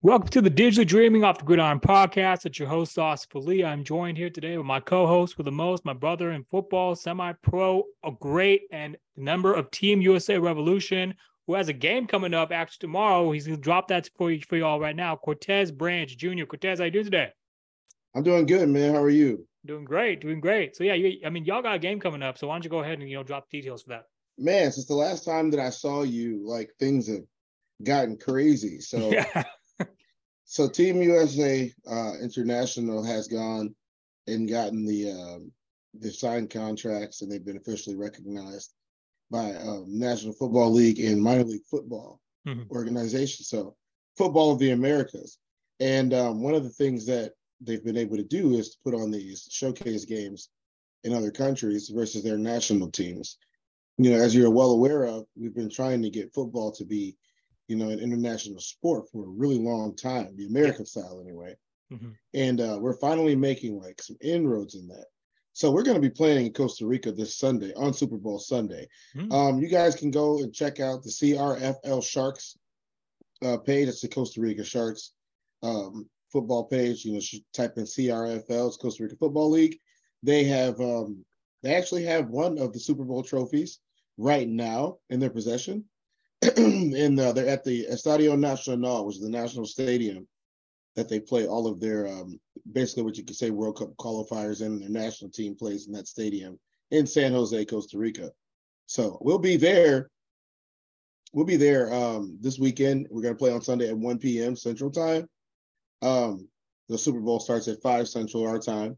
Welcome to the Digitally Dreaming Off the Gridiron podcast. It's your host, Austin Ali. I'm joined here today with my co-host with the most, my brother in football, semi-pro, a great and member of Team USA Revolution, who has a game coming up actually tomorrow. He's gonna drop that for you for y'all right now. Cortez Branch Jr. Cortez, how you doing today? I'm doing good, man. How are you? Doing great, doing great. So yeah, you, I mean, y'all got a game coming up. So why don't you go ahead and you know drop details for that? Man, since the last time that I saw you, like things have gotten crazy. So Yeah. So Team USA uh, International has gone and gotten the um, they've signed contracts and they've been officially recognized by um, National Football League and minor league football Mhm. organization. So football of the Americas. And um, one of the things that they've been able to do is to put on these showcase games in other countries versus their national teams. You know, as you're well aware of, we've been trying to get football to be, you know, an international sport for a really long time, the American style anyway. Mhm. And uh, we're finally making like some inroads in that. So we're going to be playing in Costa Rica this Sunday on Super Bowl Sunday. Mhm. Um, you guys can go and check out the CRFL Sharks uh, page. It's the Costa Rica Sharks um, football page. You know, should type in CRFL, it's Costa Rica Football League. They have um, they actually have one of the Super Bowl trophies right now in their possession, and uh, they're at the Estadio Nacional, which is the national stadium that they play all of their um, basically what you could say World Cup qualifiers in. Their national team plays in that stadium in San Jose, Costa Rica. So we'll be there. We'll be there um, this weekend. We're gonna play on Sunday at 1 p.m. Central Time. Um, the Super Bowl starts at 5 Central our time.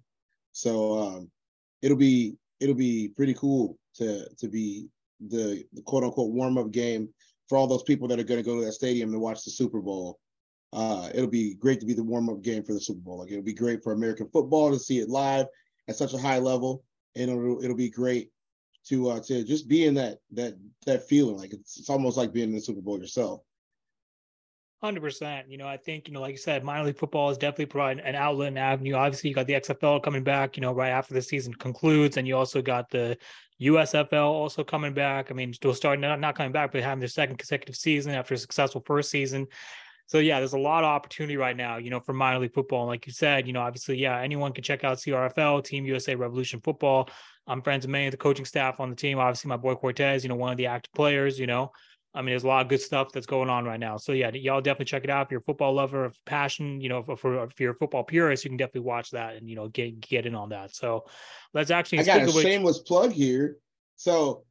So um, it'll be it'll be pretty cool to to be the, the quote unquote warm up game for all those people that are going to go to that stadium to watch the Super Bowl. Uh, it'll be great to be the warm up game for the Super Bowl. Like it'll be great for American football to see it live at such a high level, and it'll it'll be great to uh, to just be in that that that feeling. Like it's, it's almost like being in the Super Bowl yourself. Hundred percent. You know, I think you know, like you said, minor league football is definitely providing an outlet and avenue. Obviously, you got the XFL coming back. You know, right after the season concludes, and you also got the USFL also coming back. I mean, still starting not not coming back, but having their second consecutive season after a successful first season. So yeah, there's a lot of opportunity right now, you know, for minor league football. And like you said, you know, obviously, yeah, anyone can check out CRFL, Team USA Revolution Football. I'm friends with many of the coaching staff on the team. Obviously, my boy Cortez, you know, one of the active players, you know. I mean, there's a lot of good stuff that's going on right now. So yeah, y'all definitely check it out. If you're a football lover of passion, you know, for, for if you're a football purist, you can definitely watch that and you know get get in on that. So let's actually I got a of which- shameless plug here. So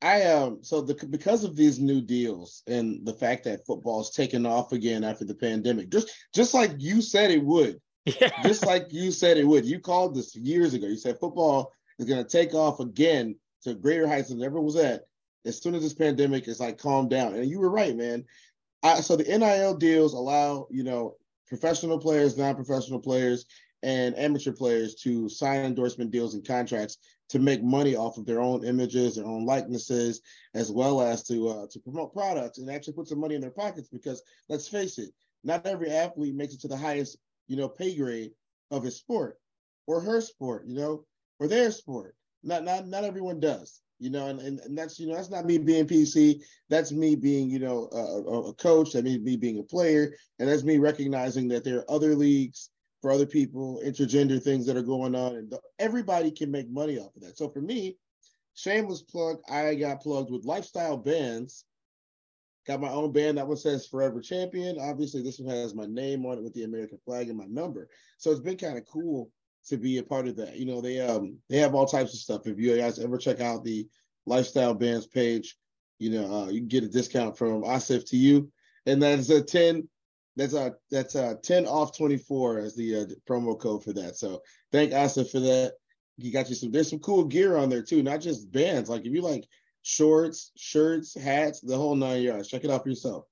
I um so the because of these new deals and the fact that football's taken off again after the pandemic, just just like you said it would, yeah. just like you said it would. You called this years ago. You said football is going to take off again to greater heights than it ever was at as soon as this pandemic is like calmed down. And you were right, man. I, so the NIL deals allow you know professional players, non-professional players, and amateur players to sign endorsement deals and contracts to make money off of their own images, their own likenesses, as well as to uh, to promote products and actually put some money in their pockets. Because let's face it, not every athlete makes it to the highest you know pay grade of his sport or her sport, you know, or their sport. Not not not everyone does, you know, and, and, and that's you know that's not me being PC. That's me being you know a, a, coach. That means me being a player, and that's me recognizing that there are other leagues for other people, intergender things that are going on, and everybody can make money off of that. So for me, shameless plug, I got plugged with Lifestyle Bands. Got my own band. That one says Forever Champion. Obviously, this one has my name on it with the American flag and my number. So it's been kind of cool to be a part of that. You know, they um they have all types of stuff. If you guys ever check out the Lifestyle Bands page, you know, uh, you can get a discount from Asif to you, and that's a ten. That's a that's a ten off twenty four as the uh, promo code for that. So thank Asif for that. He got you some. There's some cool gear on there too, not just bands. Like if you like shorts, shirts, hats, the whole nine yards. Check it out for yourself.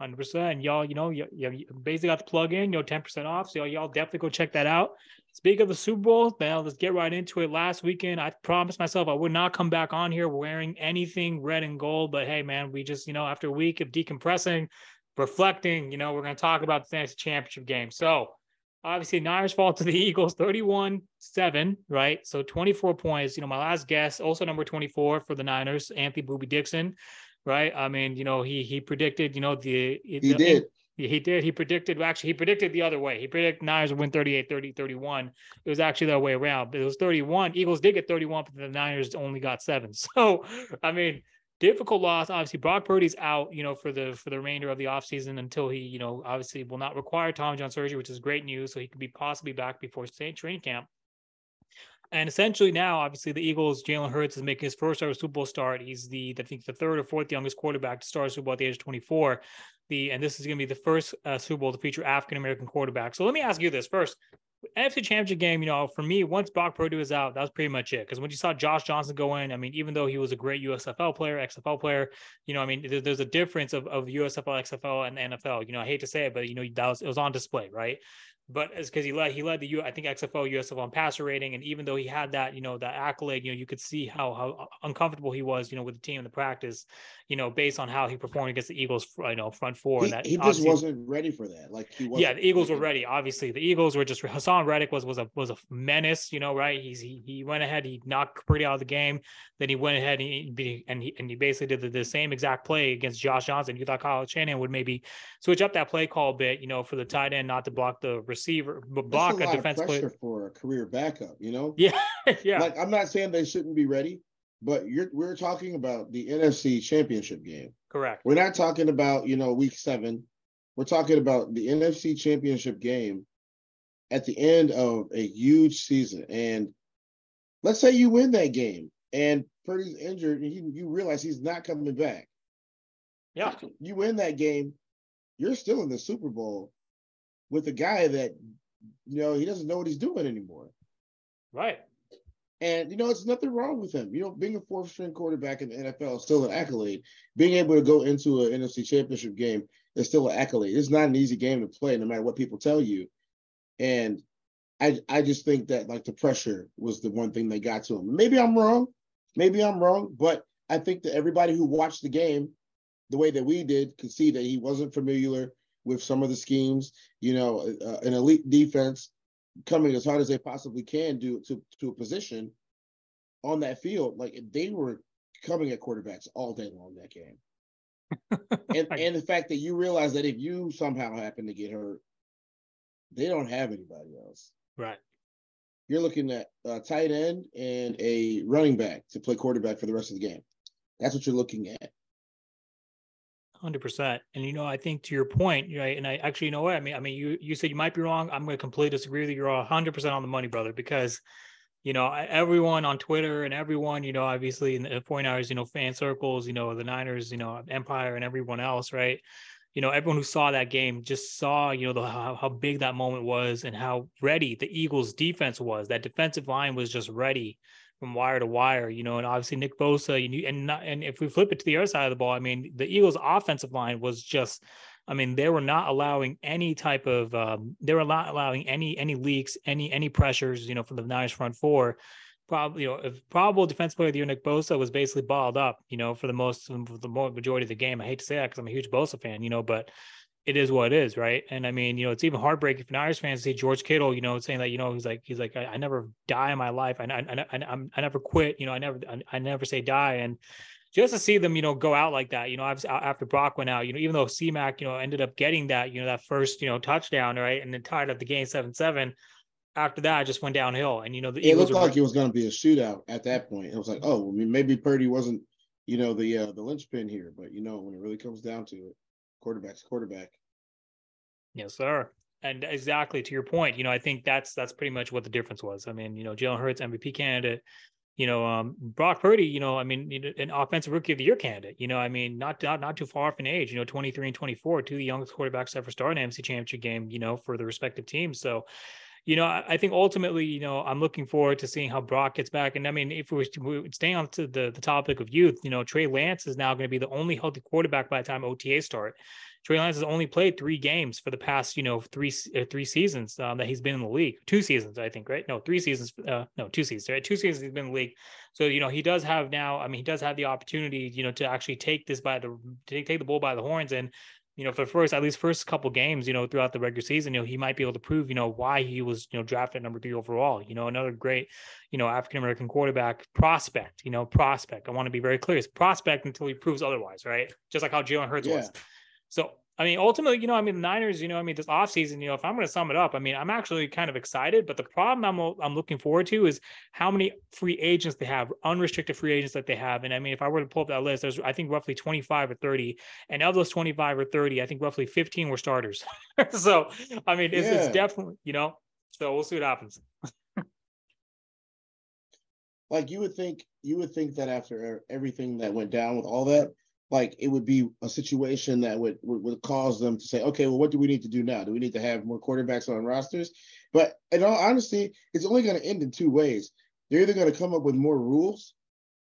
Hundred percent, y'all. You know, you, you basically got the plug in. You know, ten percent off. So y'all definitely go check that out. Speak of the Super Bowl, man, let's get right into it. Last weekend, I promised myself I would not come back on here wearing anything red and gold. But hey, man, we just, you know, after a week of decompressing, reflecting, you know, we're going to talk about the next championship game. So obviously, Niners fall to the Eagles 31 7, right? So 24 points. You know, my last guess, also number 24 for the Niners, Anthony Booby Dixon, right? I mean, you know, he he predicted, you know, the He did. He did. He predicted actually he predicted the other way. He predicted Niners would win 38, 30, 31. It was actually the other way around. It was 31. Eagles did get 31, but the Niners only got seven. So I mean, difficult loss. Obviously, Brock Purdy's out, you know, for the for the remainder of the offseason until he, you know, obviously will not require Tommy John surgery, which is great news. So he could be possibly back before training camp. And essentially now, obviously, the Eagles, Jalen Hurts is making his first ever Super Bowl start. He's the, I think, the third or fourth youngest quarterback to start Super Bowl at the age of 24. The and this is going to be the first uh, Super Bowl to feature African American quarterback. So let me ask you this first: NFC Championship game, you know, for me, once Brock Purdy was out, that was pretty much it. Because when you saw Josh Johnson go in, I mean, even though he was a great USFL player, XFL player, you know, I mean, there's a difference of, of USFL, XFL, and NFL. You know, I hate to say it, but you know, that was it was on display, right? But it's because he led he led the U I think XFL USFL on passer rating, and even though he had that you know that accolade, you know you could see how how uncomfortable he was you know with the team in the practice, you know based on how he performed against the Eagles you know front four. He, and that he just wasn't ready for that. Like he was. Yeah, the Eagles were ready. Obviously, the Eagles were just Haason Reddick was was a was a menace. You know, right? He's he he went ahead, he knocked Purdy out of the game. Then he went ahead and he and he, and he basically did the, the same exact play against Josh Johnson. You thought Kyle Shanahan would maybe switch up that play call a bit, you know, for the tight end not to block the receiver, but block a, a defense pressure play. for a career backup. You know, yeah, yeah. Like I'm not saying they shouldn't be ready, but you're we're talking about the NFC Championship game. Correct. We're not talking about you know Week Seven. We're talking about the NFC Championship game at the end of a huge season, and let's say you win that game and Purdy's injured, and he, you realize he's not coming back. Yeah. You win that game, you're still in the Super Bowl with a guy that, you know, he doesn't know what he's doing anymore. Right. And, you know, it's nothing wrong with him. You know, being a fourth string quarterback in the NFL is still an accolade. Being able to go into an NFC championship game is still an accolade. It's not an easy game to play, no matter what people tell you. And I I just think that like the pressure was the one thing that got to him. Maybe I'm wrong. Maybe I'm wrong, but I think that everybody who watched the game the way that we did could see that he wasn't familiar with some of the schemes. You know, uh, an elite defense coming as hard as they possibly can do to to a position on that field. Like they were coming at quarterbacks all day long that game. and and the fact that you realize that if you somehow happen to get hurt, they don't have anybody else. Right you're looking at a tight end and a running back to play quarterback for the rest of the game. That's what you're looking at. Hundred percent, and you know, I think to your point, right? And I actually, you know what? I mean, I mean, you you said you might be wrong. I'm going to completely disagree with you. You're hundred percent on the money, brother, because you know everyone on Twitter and everyone, you know, obviously in the uh, 49ers, you know, fan circles, you know, the Niners, you know, Empire and everyone else, right? you know, everyone who saw that game just saw, you know, the, how, how big that moment was and how ready the Eagles defense was. That defensive line was just ready from wire to wire, you know, and obviously Nick Bosa, you and not, and if we flip it to the other side of the ball, I mean, the Eagles offensive line was just, I mean, they were not allowing any type of, um, they were not allowing any, any leaks, any, any pressures, you know, from the Niners front four probably you know if probable defensive player of the year Nick Bosa was basically balled up, you know, for the most for the majority of the game. I hate to say that because I'm a huge Bosa fan, you know, but it is what it is, right? And I mean, you know, it's even heartbreaking for Niners fans to see George Kittle, you know, saying that, you know, he's like, he's like, I, I never die in my life. I, I, I, I, I never quit. You know, I never, I, I, never say die. And just to see them, you know, go out like that, you know, after Brock went out, you know, even though CMAC, you know, ended up getting that, you know, that first, you know, touchdown, right, and then tied up the game seven seven after that, I just went downhill. And you know, the it Eagles looked like it was going to be a shootout at that point. It was like, oh, I mean, maybe Purdy wasn't, you know, the uh, the linchpin here, but you know, when it really comes down to it, quarterback's quarterback. Yes, sir. And exactly to your point, you know, I think that's that's pretty much what the difference was. I mean, you know, Jalen Hurts MVP candidate, you know, um, Brock Purdy, you know, I mean, an offensive rookie of the year candidate, you know, I mean, not not not too far off in age, you know, 23 and 24, two of the youngest quarterbacks ever started an NFC championship game, you know, for the respective teams. So you know, I, think ultimately, you know, I'm looking forward to seeing how Brock gets back. And I mean, if we are staying on to the, the topic of youth, you know, Trey Lance is now going to be the only healthy quarterback by the time OTA start. Trey Lance has only played three games for the past, you know, three uh, three seasons um, that he's been in the league. Two seasons, I think, right? No, three seasons. Uh, no, two seasons. Right? Two seasons he's been in the league. So you know, he does have now. I mean, he does have the opportunity, you know, to actually take this by the take take the bull by the horns and you know, for the first at least first couple games, you know, throughout the regular season, you know, he might be able to prove, you know, why he was, you know, drafted number three overall. You know, another great, you know, African American quarterback prospect. You know, prospect. I want to be very clear. It's prospect until he proves otherwise, right? Just like how Jalen Hurts yeah. was. So I mean, ultimately, you know, I mean, the Niners, you know, I mean, this offseason, you know, if I'm going to sum it up, I mean, I'm actually kind of excited, but the problem I'm, I'm looking forward to is how many free agents they have, unrestricted free agents that they have. And I mean, if I were to pull up that list, there's, I think, roughly 25 or 30. And of those 25 or 30, I think roughly 15 were starters. so, I mean, it's, yeah. it's definitely, you know, so we'll see what happens. like you would think, you would think that after everything that went down with all that, like it would be a situation that would, would, would cause them to say, okay, well, what do we need to do now? Do we need to have more quarterbacks on rosters? But in all honesty, it's only going to end in two ways. They're either going to come up with more rules,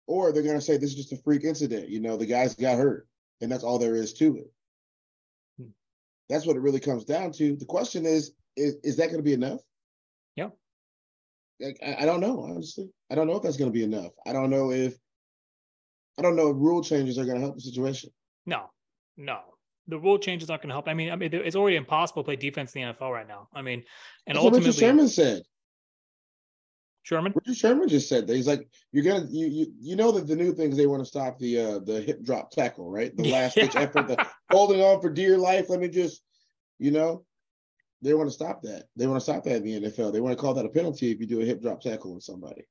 or they're going to say this is just a freak incident. You know, the guys got hurt, and that's all there is to it. Hmm. That's what it really comes down to. The question is, is, is that going to be enough? Yeah. I, I don't know, honestly. I don't know if that's going to be enough. I don't know if I don't know if rule changes are going to help the situation. No, no. The rule changes aren't going to help. I mean, I mean, it's already impossible to play defense in the NFL right now. I mean, and That's ultimately, Richard Sherman said. Sherman. Richard Sherman just said that he's like, you're gonna, you, you, you know that the new things they want to stop the uh the hip drop tackle, right? The last ditch effort, the holding on for dear life. Let me just, you know, they want to stop that. They want to stop that in the NFL. They want to call that a penalty if you do a hip drop tackle on somebody.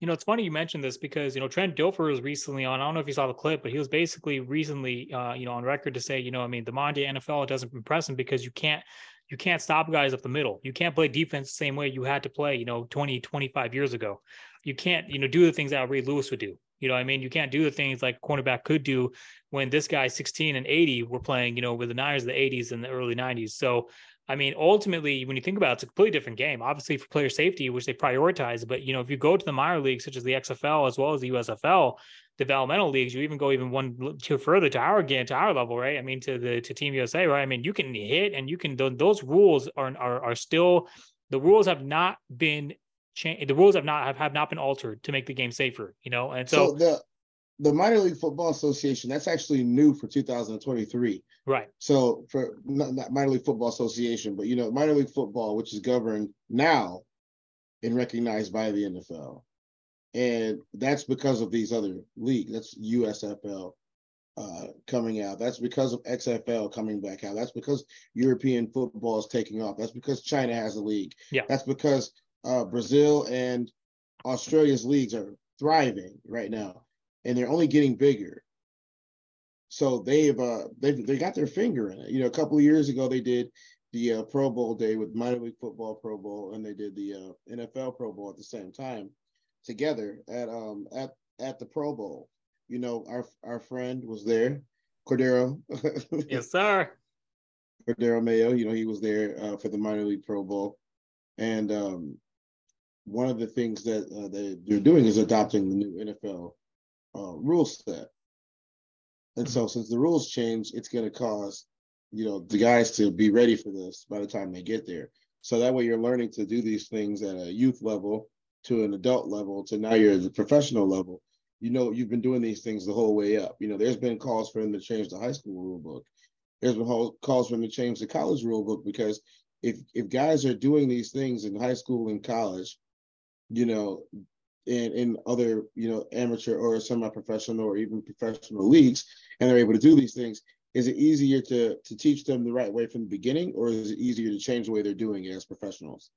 You know, it's funny you mentioned this because you know Trent Dilfer was recently on. I don't know if you saw the clip, but he was basically recently, uh, you know, on record to say, you know, I mean, the modern NFL doesn't impress him because you can't you can't stop guys up the middle. You can't play defense the same way you had to play, you know, 20, 25 years ago. You can't, you know, do the things that Ray Lewis would do. You know, I mean, you can't do the things like cornerback could do when this guy 16 and 80 were playing, you know, with the Niners of the 80s and the early 90s. So I mean, ultimately, when you think about it, it's a completely different game. Obviously, for player safety, which they prioritize, but you know, if you go to the minor leagues such as the XFL as well as the USFL, developmental leagues, you even go even one tier further to our game, to our level, right? I mean, to the to Team USA, right? I mean, you can hit and you can those rules are are are still the rules have not been changed. The rules have not have, have not been altered to make the game safer, you know. And so, so the the minor league football association that's actually new for 2023 right. So for not, not, minor league football association but you know minor league football which is governed now and recognized by the nfl and that's because of these other leagues that's usfl uh, coming out. That's because of xfl coming back out. That's because european football is taking off. That's because china has a league. Yeah. That's because uh, brazil and australia's leagues are thriving right now and they're only getting bigger. So they've uh they've they got their finger in it. You know, a couple of years ago they did the uh, Pro Bowl day with minor league football Pro Bowl, and they did the uh, NFL Pro Bowl at the same time together at um at at the Pro Bowl. You know, our our friend was there, Cordero. yes, sir. Cordero Mayo. You know, he was there uh, for the minor league Pro Bowl, and um, one of the things that uh, they, they're doing is adopting the new NFL uh, rule set. And so, mm-hmm. since the rules change, it's going to cause, you know, the guys to be ready for this by the time they get there. So that way, you're learning to do these things at a youth level to an adult level to now you're at the professional level. You know, you've been doing these things the whole way up. You know, there's been calls for them to change the high school rule book. There's been calls for them to change the college rule book because if if guys are doing these things in high school and college, you know, in, in other, you know, amateur or semi-professional or even professional leagues, and they're able to do these things, is it easier to to teach them the right way from the beginning, or is it easier to change the way they're doing it as professionals?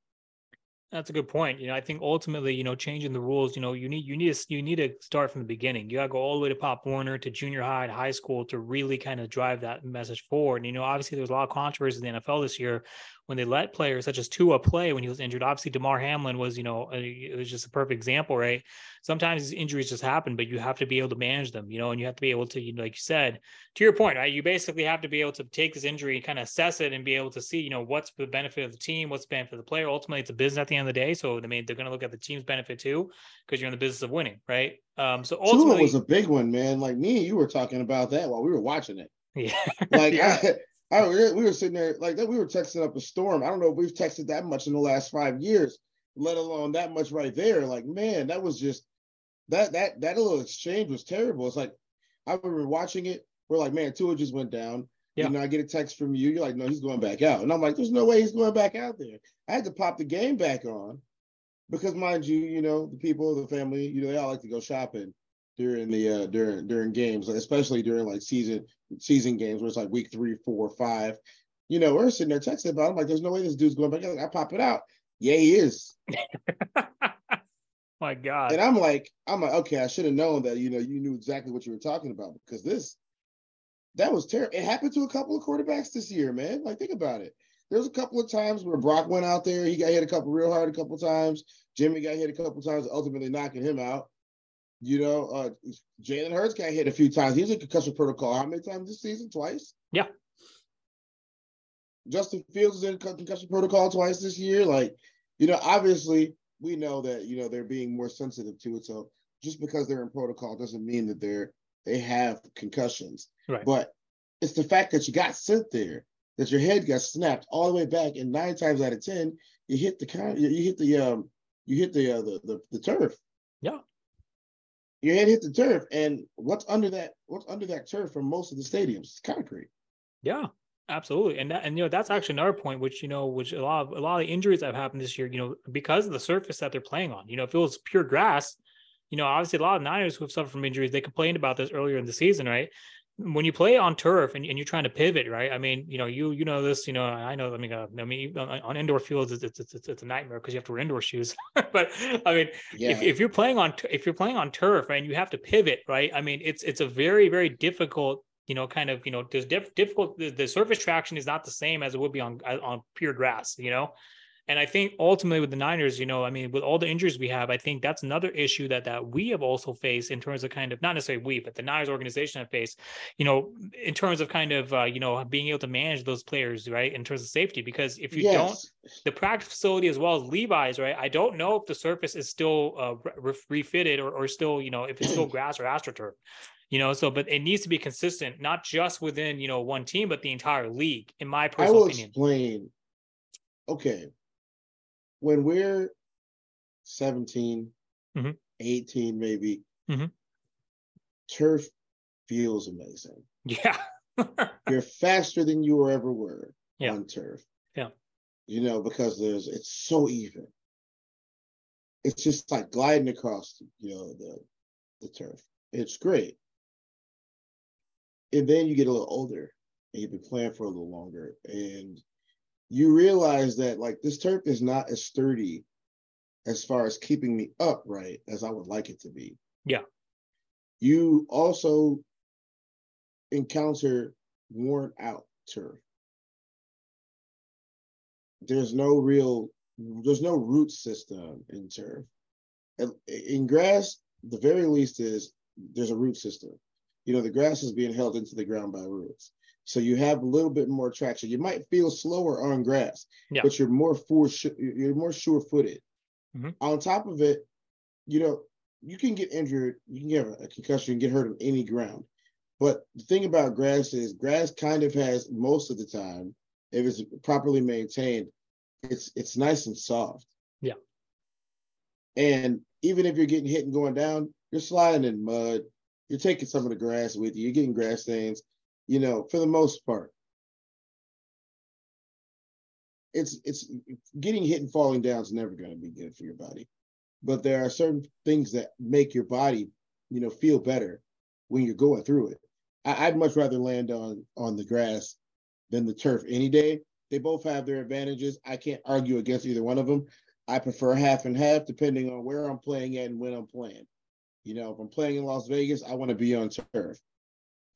That's a good point. You know, I think ultimately, you know, changing the rules, you know, you need you need to you need to start from the beginning. You got to go all the way to Pop Warner to junior high, to high school to really kind of drive that message forward. And, you know, obviously there's a lot of controversy in the NFL this year when they let players such as Tua play when he was injured. Obviously, Damar Hamlin was, you know, it was just a perfect example, right? Sometimes injuries just happen, but you have to be able to manage them, you know, and you have to be able to, you know, like you said, to your point, right? You basically have to be able to take this injury and kind of assess it and be able to see, you know, what's the benefit of the team, what's the benefit of the player. Ultimately, it's a business at the end of the day. So, I mean, they're going to look at the team's benefit too, because you're in the business of winning, right? Um, so ultimately, Tua was a big one, man. Like me and you were talking about that while we were watching it. Yeah. Like yeah. I, I, we were sitting there like that. We were texting up a storm. I don't know if we've texted that much in the last five years, let alone that much right there. Like, man, that was just that that that little exchange was terrible. It's like I remember watching it. We're like, man, Tua just went down. Yeah. You know, I get a text from you. You're like, no, he's going back out. And I'm like, there's no way he's going back out there. I had to pop the game back on because, mind you, you know, the people, the family, you know, they all like to go shopping during the uh during during games, especially during like season season games where it's like week three, four, five. You know, we're sitting there texting about. It. I'm like, there's no way this dude's going back. I pop it out. Yeah, he is. My God. And I'm like, I'm like, okay, I should have known that. You know, you knew exactly what you were talking about because this, that was terrible. It happened to a couple of quarterbacks this year, man. Like, think about it. There's a couple of times where Brock went out there, he got hit a couple real hard a couple times. Jimmy got hit a couple times, ultimately knocking him out. You know, uh, Jalen Hurts got hit a few times. He's in concussion protocol. How many times this season? Twice. Yeah. Justin Fields is in concussion protocol twice this year. Like, you know, obviously we know that you know they're being more sensitive to it. So just because they're in protocol doesn't mean that they're they have concussions. Right. But it's the fact that you got sent there, that your head got snapped all the way back, and nine times out of ten, you hit the you hit the um, you hit the uh, the, the the turf. Yeah your head hit the turf, and what's under that? What's under that turf for most of the stadiums? It's concrete. Yeah, absolutely, and that, and you know that's actually another point, which you know, which a lot of a lot of the injuries that have happened this year, you know, because of the surface that they're playing on. You know, if it was pure grass, you know, obviously a lot of Niners who have suffered from injuries, they complained about this earlier in the season, right? When you play on turf and, and you're trying to pivot, right? I mean, you know, you you know this, you know, I know. I mean, uh, I mean, on, on, indoor fields, it's it's, it's, it's a nightmare because you have to wear indoor shoes. but I mean, yeah. if, if you're playing on if you're playing on turf and you have to pivot, right? I mean, it's it's a very very difficult, you know, kind of you know, there's diff- difficult. The, the surface traction is not the same as it would be on on pure grass, you know. And I think ultimately with the Niners, you know, I mean, with all the injuries we have, I think that's another issue that that we have also faced in terms of kind of not necessarily we, but the Niners organization have faced, you know, in terms of kind of uh, you know being able to manage those players, right, in terms of safety. Because if you yes. don't, the practice facility as well as Levi's, right, I don't know if the surface is still uh, re- refitted or, or still, you know, if it's still grass or astroturf you know so but it needs to be consistent not just within you know one team but the entire league in my personal I will opinion explain okay when we're 17, mm-hmm. 18, maybe, mm-hmm. turf feels amazing. Yeah. You're faster than you ever were yeah. on turf. Yeah. You know, because there's it's so even. It's just like gliding across, you know, the the turf. It's great. And then you get a little older and you've been playing for a little longer and you realize that like this turf is not as sturdy as far as keeping me upright as I would like it to be. Yeah. You also encounter worn out turf. There's no real, there's no root system in turf. In grass, the very least is there's a root system. You know, the grass is being held into the ground by roots. So you have a little bit more traction. You might feel slower on grass, yeah. but you're more for you're more sure-footed. Mm-hmm. On top of it, you know, you can get injured, you can get a concussion, and get hurt on any ground. But the thing about grass is grass kind of has most of the time, if it's properly maintained, it's it's nice and soft. Yeah. And even if you're getting hit and going down, you're sliding in mud. You're taking some of the grass with you. You're getting grass stains you know, for the most part. It's it's getting hit and falling down is never going to be good for your body. But there are certain things that make your body, you know, feel better when you're going through it. I, I'd much rather land on on the grass than the turf any day. They both have their advantages. I can't argue against either one of them. I prefer half and half depending on where I'm playing at and when I'm playing. You know, if I'm playing in Las Vegas, I want to be on turf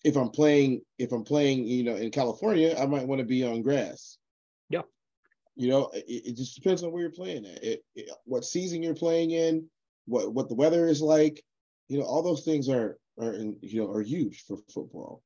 if I'm playing, if I'm playing, you know, in California, I might want to be on grass. Yeah. You know, it, it just depends on where you're playing at, it, it, what season you're playing in, what what the weather is like. You know, all those things are are in, you know are huge for football.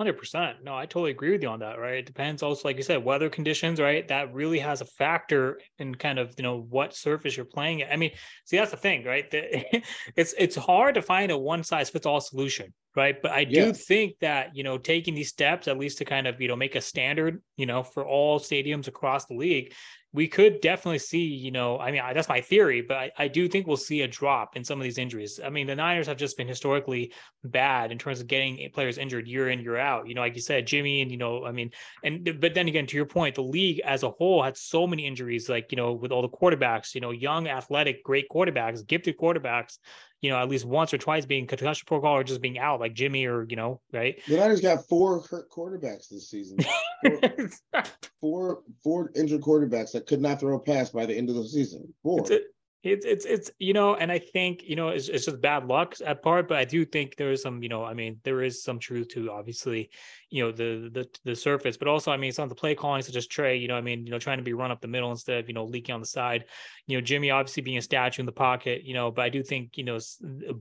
Hundred percent. No, I totally agree with you on that. Right. It depends also, like you said, weather conditions. Right. That really has a factor in kind of you know what surface you're playing. At. I mean, see, that's the thing, right? The, it's it's hard to find a one size fits all solution, right? But I do yeah. think that you know taking these steps, at least to kind of you know make a standard, you know, for all stadiums across the league, we could definitely see, you know, I mean, I, that's my theory, but I, I, do think we'll see a drop in some of these injuries. I mean, the Niners have just been historically bad in terms of getting players injured year in, year out. You know, like you said, Jimmy, and, you know, I mean, and, but then again, to your point, the league as a whole had so many injuries, like, you know, with all the quarterbacks, you know, young, athletic, great quarterbacks, gifted quarterbacks, you know, at least once or twice being concussion protocol or just being out, like Jimmy or you know, right? The Niners got four hurt quarterbacks this season. Four, four, four injured quarterbacks that could not throw a pass by the end of the season. Four. It's, it's it's it's you know, and I think you know it's, it's just bad luck at part, but I do think there is some you know, I mean, there is some truth to obviously, you know, the the the surface, but also I mean, some of the play calling such as Trey, you know, I mean, you know, trying to be run up the middle instead of you know leaking on the side, you know, Jimmy obviously being a statue in the pocket, you know, but I do think you know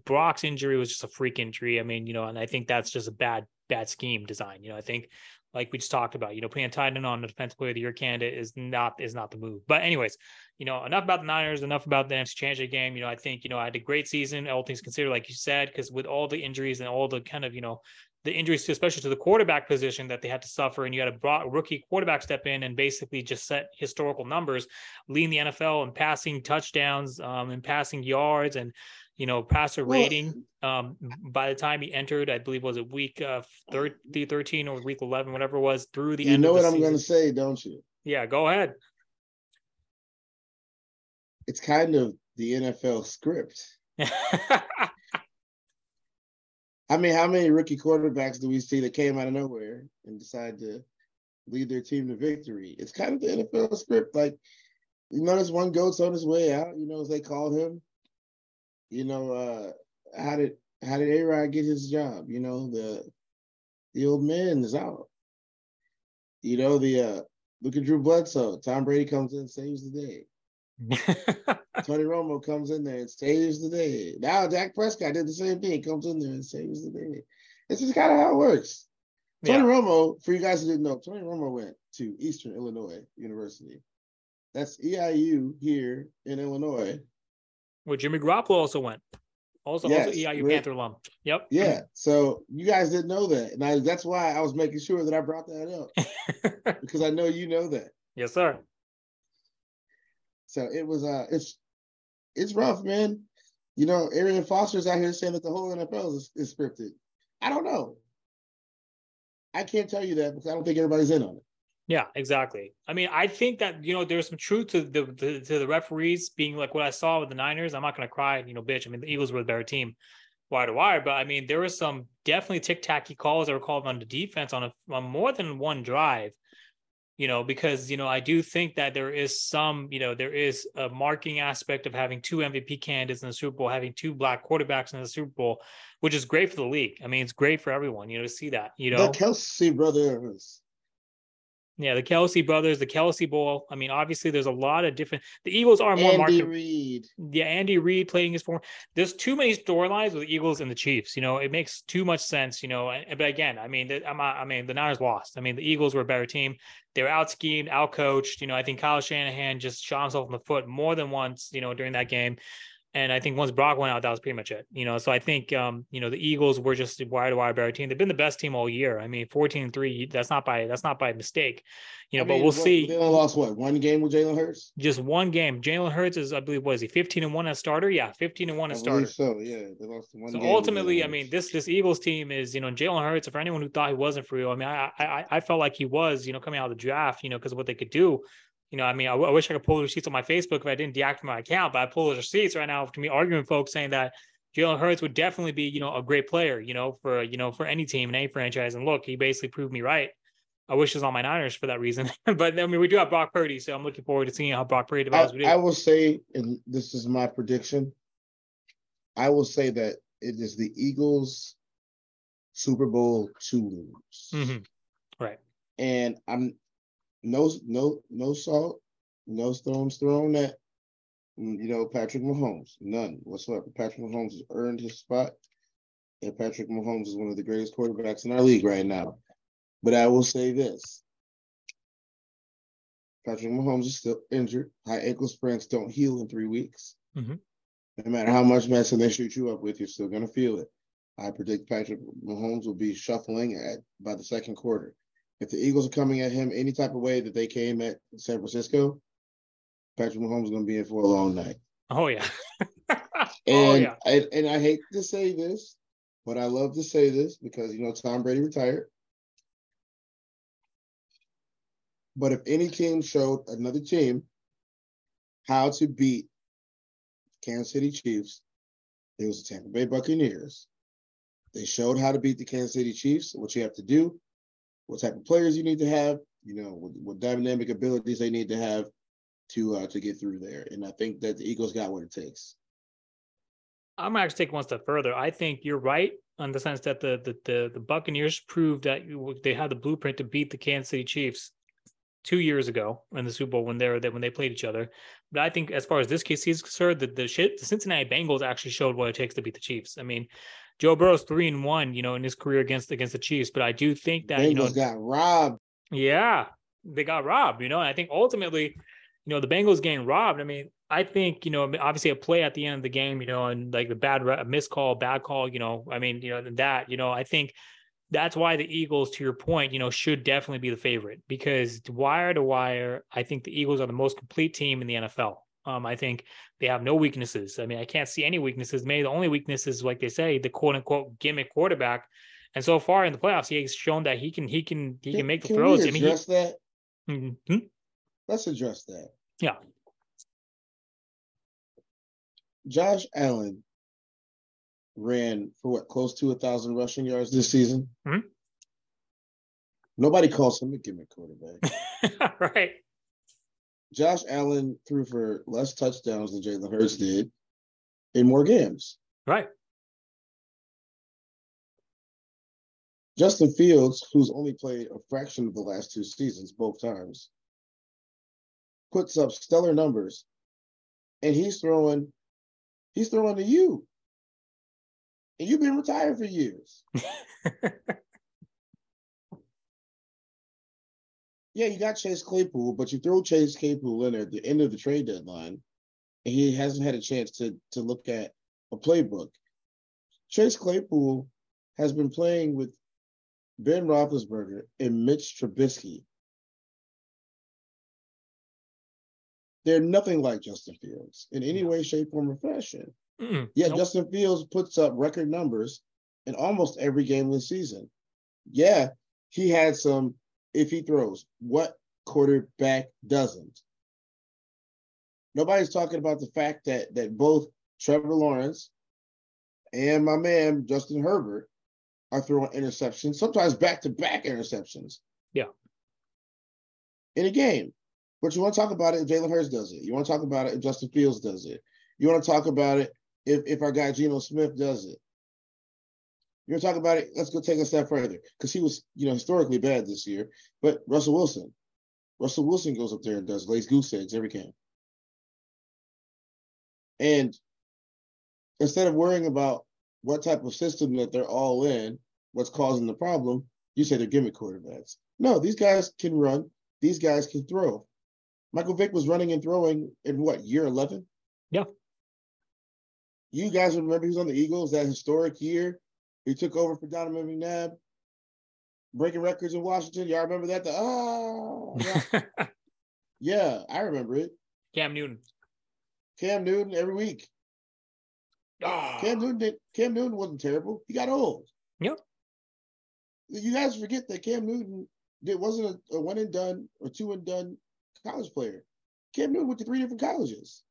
Brock's injury was just a freak injury. I mean, you know, and I think that's just a bad bad scheme design. You know, I think like we just talked about, you know, putting a tight end on the defensive player of the year candidate is not is not the move. But anyways, you know, enough about the Niners, enough about the NFC Championship game. You know, I think you know I had a great season, all things considered, like you said, because with all the injuries and all the kind of you know the injuries, to, especially to the quarterback position that they had to suffer, and you had a rookie quarterback step in and basically just set historical numbers, leading the NFL in passing touchdowns, um, and passing yards, and you know, passer rating. Um, by the time he entered, I believe was it week uh 13 or week 11, whatever it was, through the you end. You know what I'm going to say, don't you? Yeah, go ahead. It's kind of the NFL script. I mean, how many rookie quarterbacks do we see that came out of nowhere and decided to lead their team to victory? It's kind of the NFL script. Like, you notice one goat's on his way out, you know, as they called him you know, uh, how did how did A Rod get his job? You know, the the old man is out. You know, the uh look at Drew Bledsoe. Tom Brady comes in, saves the day. Tony Romo comes in there and saves the day. Now Dak Prescott did the same thing, comes in there and saves the day. This is kind of how it works. Tony yeah. Romo, for you guys who didn't know, Tony Romo went to Eastern Illinois University. That's EIU here in Illinois where Jimmy Garoppolo also went. Also, yes, also EIU. Panther alum. Yep. Yeah. So you guys didn't know that, and I, that's why I was making sure that I brought that up because I know you know that. Yes, sir. So it was. Uh, it's it's rough, man. You know, Arian Foster's out here saying that the whole NFL is, is scripted. I don't know. I can't tell you that because I don't think everybody's in on it. Yeah, exactly. I mean, I think that you know there's some truth to the, the, to the referees being like what I saw with the Niners. I'm not to cry, you know, bitch. I mean, the Eagles were the better team, wire to wire. But I mean, there was some definitely tick tacky calls that were called on the defense on a on more than one drive. You know, because you know I do think that there is some you know there is a marking aspect of having two MVP candidates in the Super Bowl, having two black quarterbacks in the Super Bowl, which is great for the league. I mean, it's great for everyone. You know, to see that. You know, the Kelce brothers yeah, the Kelce brothers, the Kelce Bowl. I mean, obviously, there's a lot of different. The Eagles are more Andy market. Reid. Yeah, Andy Reid playing his form. There's too many storylines with the Eagles and the Chiefs. You know, it makes too much sense. You know, but again, I mean, I'm, I mean, the Niners lost. I mean, the Eagles were a better team. They were out schemed, out coached. You know, I think Kyle Shanahan just shot himself in the foot more than once. You know, during that game. And I think once Brock went out, that was pretty much it. You know, so I think um, you know, the Eagles were just a wire to wire better team. They've been the best team all year. I mean, 14 and 3, that's not by that's not by mistake. You know, I mean, but we'll what, see. They only lost what one game with Jalen Hurts? Just one game. Jalen Hurts is, I believe, was he 15 and 1 as starter? Yeah, 15 and 1 as starter. So yeah, they lost one. So ultimately, I mean, this this Eagles team is, you know, Jalen Hurts, for anyone who thought he wasn't for real, I mean, I I I felt like he was, you know, coming out of the draft, you know, because of what they could do you know, I mean, I, I wish I could pull the receipts on my Facebook if I didn't deactivate my account, but I pull those receipts right now to me arguing folks saying that Jalen Hurts would definitely be, you know, a great player, you know, for you know, for any team and any franchise. And look, he basically proved me right. I wish it was on my Niners for that reason. but I mean, we do have Brock Purdy, so I'm looking forward to seeing how Brock Purdy develops. I, I will say, and this is my prediction, I will say that it is the Eagles Super Bowl two. Mm-hmm. Right. And I'm no no no salt, no stones thrown at mm, you know Patrick Mahomes. None whatsoever. Patrick Mahomes has earned his spot, and Patrick Mahomes is one of the greatest quarterbacks in our league right now. But I will say this. Patrick Mahomes is still injured. High ankle sprains don't heal in three weeks. Mm-hmm. No matter how much medicine they shoot you up with, you're still going to feel it. I predict Patrick Mahomes will be shuffling at by the second quarter if the Eagles are coming at him any type of way that they came at San Francisco, Patrick Mahomes is going to be in for a long night. Oh yeah. Oh, and oh, yeah. I, and I hate to say this, but I love to say this because you know Tom Brady retired. But if any team showed another team how to beat Kansas City Chiefs, It was the Tampa Bay Buccaneers. They showed how to beat the Kansas City Chiefs, what you have to do, what type of players you need to have, you know, what, what dynamic abilities they need to have to uh, to get through there. And I think that the Eagles got what it takes. I'm actually take one step further. I think you're right in the sense that the the the, the Buccaneers proved that they had the blueprint to beat the Kansas City Chiefs two years ago in the Super Bowl when they were when they played each other. But I think as far as this case is concerned, the the, shit, the Cincinnati Bengals actually showed what it takes to beat the Chiefs. I mean, Joe Burrow's three and one, you know, in his career against against the Chiefs. But I do think that Bengals you know got robbed. Yeah, they got robbed. You know, and I think ultimately, you know, the Bengals getting robbed. I mean, I think you know, obviously a play at the end of the game, you know, and like the bad a missed call, bad call. You know, I mean, you know, that you know, I think that's why the Eagles, to your point, you know, should definitely be the favorite because wire to wire, I think the Eagles are the most complete team in the NFL. Um, I think they have no weaknesses. I mean, I can't see any weaknesses. Maybe the only weakness is, like they say, the quote unquote gimmick quarterback. And so far in the playoffs, he has shown that he can he can he can, can make the can throws. We address I mean, he, that. Mm-hmm. Let's address that. Yeah. Josh Allen ran for what close to a thousand rushing yards this season. Mm-hmm. Nobody calls him a gimmick quarterback. right. Josh Allen threw for less touchdowns than Jalen Hurts did in more games. Right. Justin Fields, who's only played a fraction of the last two seasons, both times, puts up stellar numbers, and he's throwing, he's throwing to you, and you've been retired for years. yeah, you got Chase Claypool, but you throw Chase Claypool in at the end of the trade deadline, and he hasn't had a chance to to look at a playbook. Chase Claypool has been playing with Ben Roethlisberger and Mitch Trubisky. They're nothing like Justin Fields in any way, shape, form, or fashion. Mm-mm. Yet Nope. Justin Fields puts up record numbers in almost every game this season. Yeah, he had some if he throws. What quarterback doesn't? Nobody's talking about the fact that that both Trevor Lawrence and my man Justin Herbert are throwing interceptions, sometimes back-to-back interceptions. Yeah. In a game. But you want to talk about it if Jalen Hurts does it. You want to talk about it if Justin Fields does it. You want to talk about it if, if our guy Geno Smith does it. You want to talk about it? Let's go take a step further because he was, you know, historically bad this year. But Russell Wilson, Russell Wilson goes up there and does lays goose eggs every game. And instead of worrying about what type of system that they're all in, what's causing the problem, you say they're gimmick quarterbacks. No, these guys can run. These guys can throw. Michael Vick was running and throwing in what year eleven? Yeah. You guys remember he was on the Eagles that historic year. He took over for Donovan McNabb, breaking records in Washington. Y'all remember that? The ah, yeah. yeah, I remember it. Cam Newton. Cam Newton every week. Ah. Cam Newton did, Cam Newton wasn't terrible. He got old. Yep. You guys forget that Cam Newton did wasn't a, a one and done or two and done college player. Cam Newton went to three different colleges.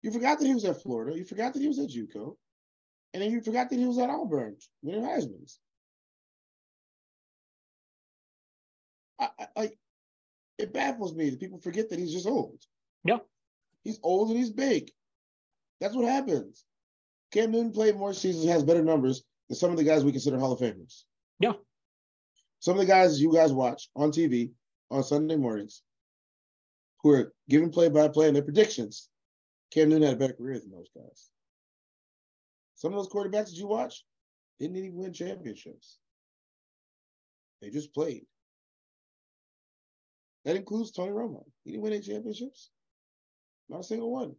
You forgot that he was at Florida. You forgot that he was at JUCO, and then you forgot that he was at Auburn winning Heisman's. I, I, it baffles me that people forget that he's just old. Yeah. He's old and he's big. That's what happens. Cam Newton played more seasons, has better numbers than some of the guys we consider Hall of Famers. Yeah. Some of the guys you guys watch on TV on Sunday mornings who are giving play by play and their predictions, Cam Newton had a better career than those guys. Some of those quarterbacks that you watch didn't even win championships. They just played. That includes Tony Romo. He didn't win any championships. Not a single one.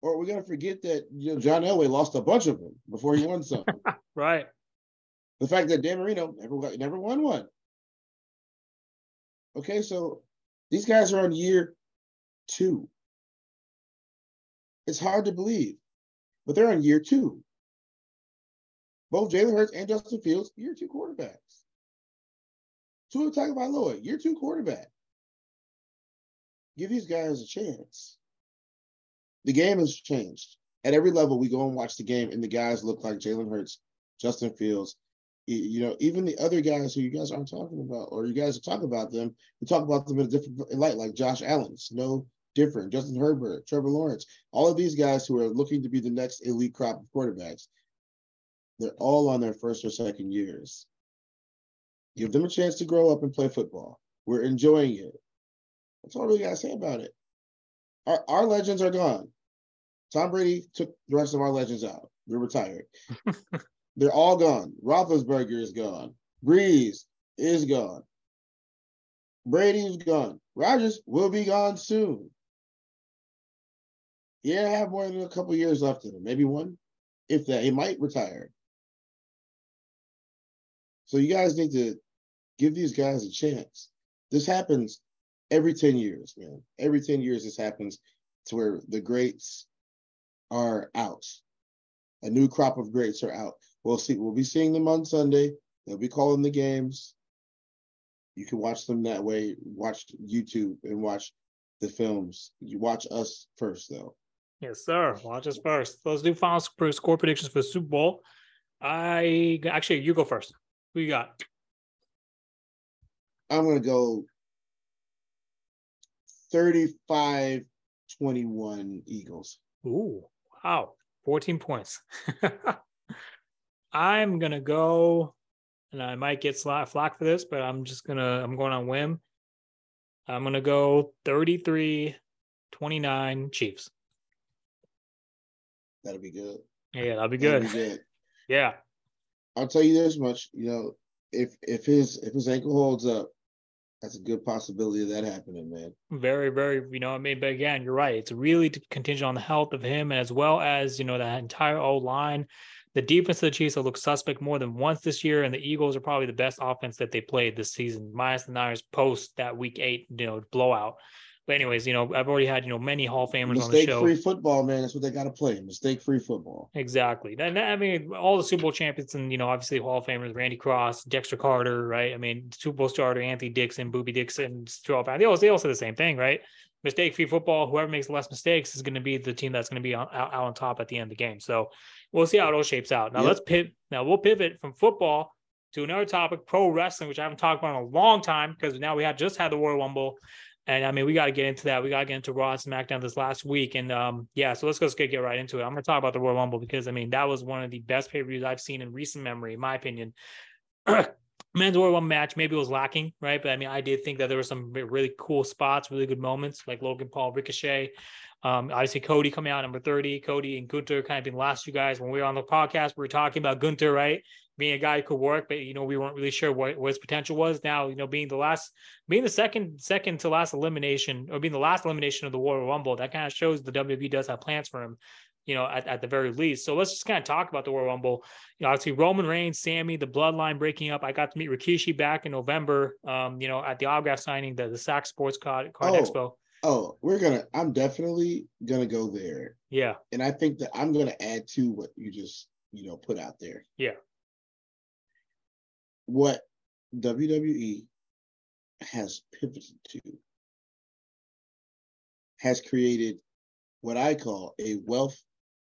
Or we're gonna forget that you know John Elway lost a bunch of them before he won some. right. the fact that Dan Marino never got, never won one. Okay, so these guys are on year two. It's hard to believe, but they're on year two. Both Jalen Hurts and Justin Fields, year two quarterbacks. Tua Tagovailoa, year two quarterback. Give these guys a chance. The game has changed. at every level, we go and watch the game, and the guys look like Jalen Hurts, Justin Fields, you know, even the other guys who you guys aren't talking about, or you guys are talking about them, we talk about them in a different light, like Josh Allen's no different. Justin Herbert, Trevor Lawrence, all of these guys who are looking to be the next elite crop of quarterbacks, they're all on their first or second years. Give them a chance to grow up and play football. We're enjoying it. That's all we got to say about it. Our, our legends are gone. Tom Brady took the rest of our legends out. We're retired. They're all gone. Roethlisberger is gone. Brees is gone. Brady's gone. Rodgers will be gone soon. Yeah, I have more than a couple years left in him. Maybe one, if that. He might retire. So you guys need to give these guys a chance. This happens every 10 years, man. Every 10 years, this happens to where the greats are out. A new crop of greats are out. We'll see. We'll be seeing them on Sunday. They'll be calling the games. You can watch them that way. Watch YouTube and watch the films. You watch us first, though. Yes, sir. Watch us first. Let's do final score predictions for the Super Bowl. I actually, you go first. Who you got? I'm going to go 35 21 Eagles. Ooh, wow. 14 points. I'm gonna go, and I might get flack for this, but I'm just gonna I'm going on whim. I'm gonna go 33 29 Chiefs. That'll be good. Yeah, that'll be good. That'll be good. yeah. I'll tell you this much, you know, if if his if his ankle holds up, that's a good possibility of that happening, man. Very, very, you know, I mean, but again, you're right. It's really contingent on the health of him as well as, you know, that entire old line. The defense of the Chiefs have looked suspect more than once this year, and the Eagles are probably the best offense that they played this season, minus the Niners post that Week Eight, you know, blowout. But anyways, you know, I've already had you know many Hall of Famers on the show. Mistake-free football, man. That's what they got to play. Mistake-free football. Exactly. And I mean, all the Super Bowl champions and you know, obviously Hall of Famers, Randy Cross, Dexter Carter, right? I mean, Super Bowl starter Anthony Dixon, Boobie Dixon, Straw They all they all say the same thing, right? Mistake-free football. Whoever makes the less mistakes is going to be the team that's going to be on, out, out on top at the end of the game. So we'll see how it all shapes out. Now yep. let's pivot. Now we'll pivot from football to another topic, pro wrestling, which I haven't talked about in a long time because now we had just had the Royal Rumble. And I mean, we got to get into that. We got to get into Raw and SmackDown this last week. And um, yeah, so let's just get, get right into it. I'm going to talk about the Royal Rumble because I mean, that was one of the best pay per views I've seen in recent memory, in my opinion. Men's Royal Rumble match maybe was lacking, right? But I mean, I did think that there were some really cool spots, really good moments, like Logan Paul, Ricochet. Um, obviously, Cody coming out number 30, Cody and Gunther kind of being the last two guys. When we were on the podcast, we were talking about Gunther, right? Being a guy who could work, but you know, we weren't really sure what, what his potential was. Now, you know, being the last, being the second, second to last elimination, or being the last elimination of the Royal Rumble, that kind of shows the WWE does have plans for him, you know, at, at the very least. So let's just kind of talk about the Royal Rumble. You know, obviously Roman Reigns, Sami, the bloodline breaking up. I got to meet Rikishi back in November, um, you know, at the autograph signing, the, the Sac Sports Card, card oh. Expo Oh, we're gonna. I'm definitely gonna go there. Yeah. And I think that I'm gonna add to what you just you know put out there. Yeah. What WWE has pivoted to has created what I call a wealth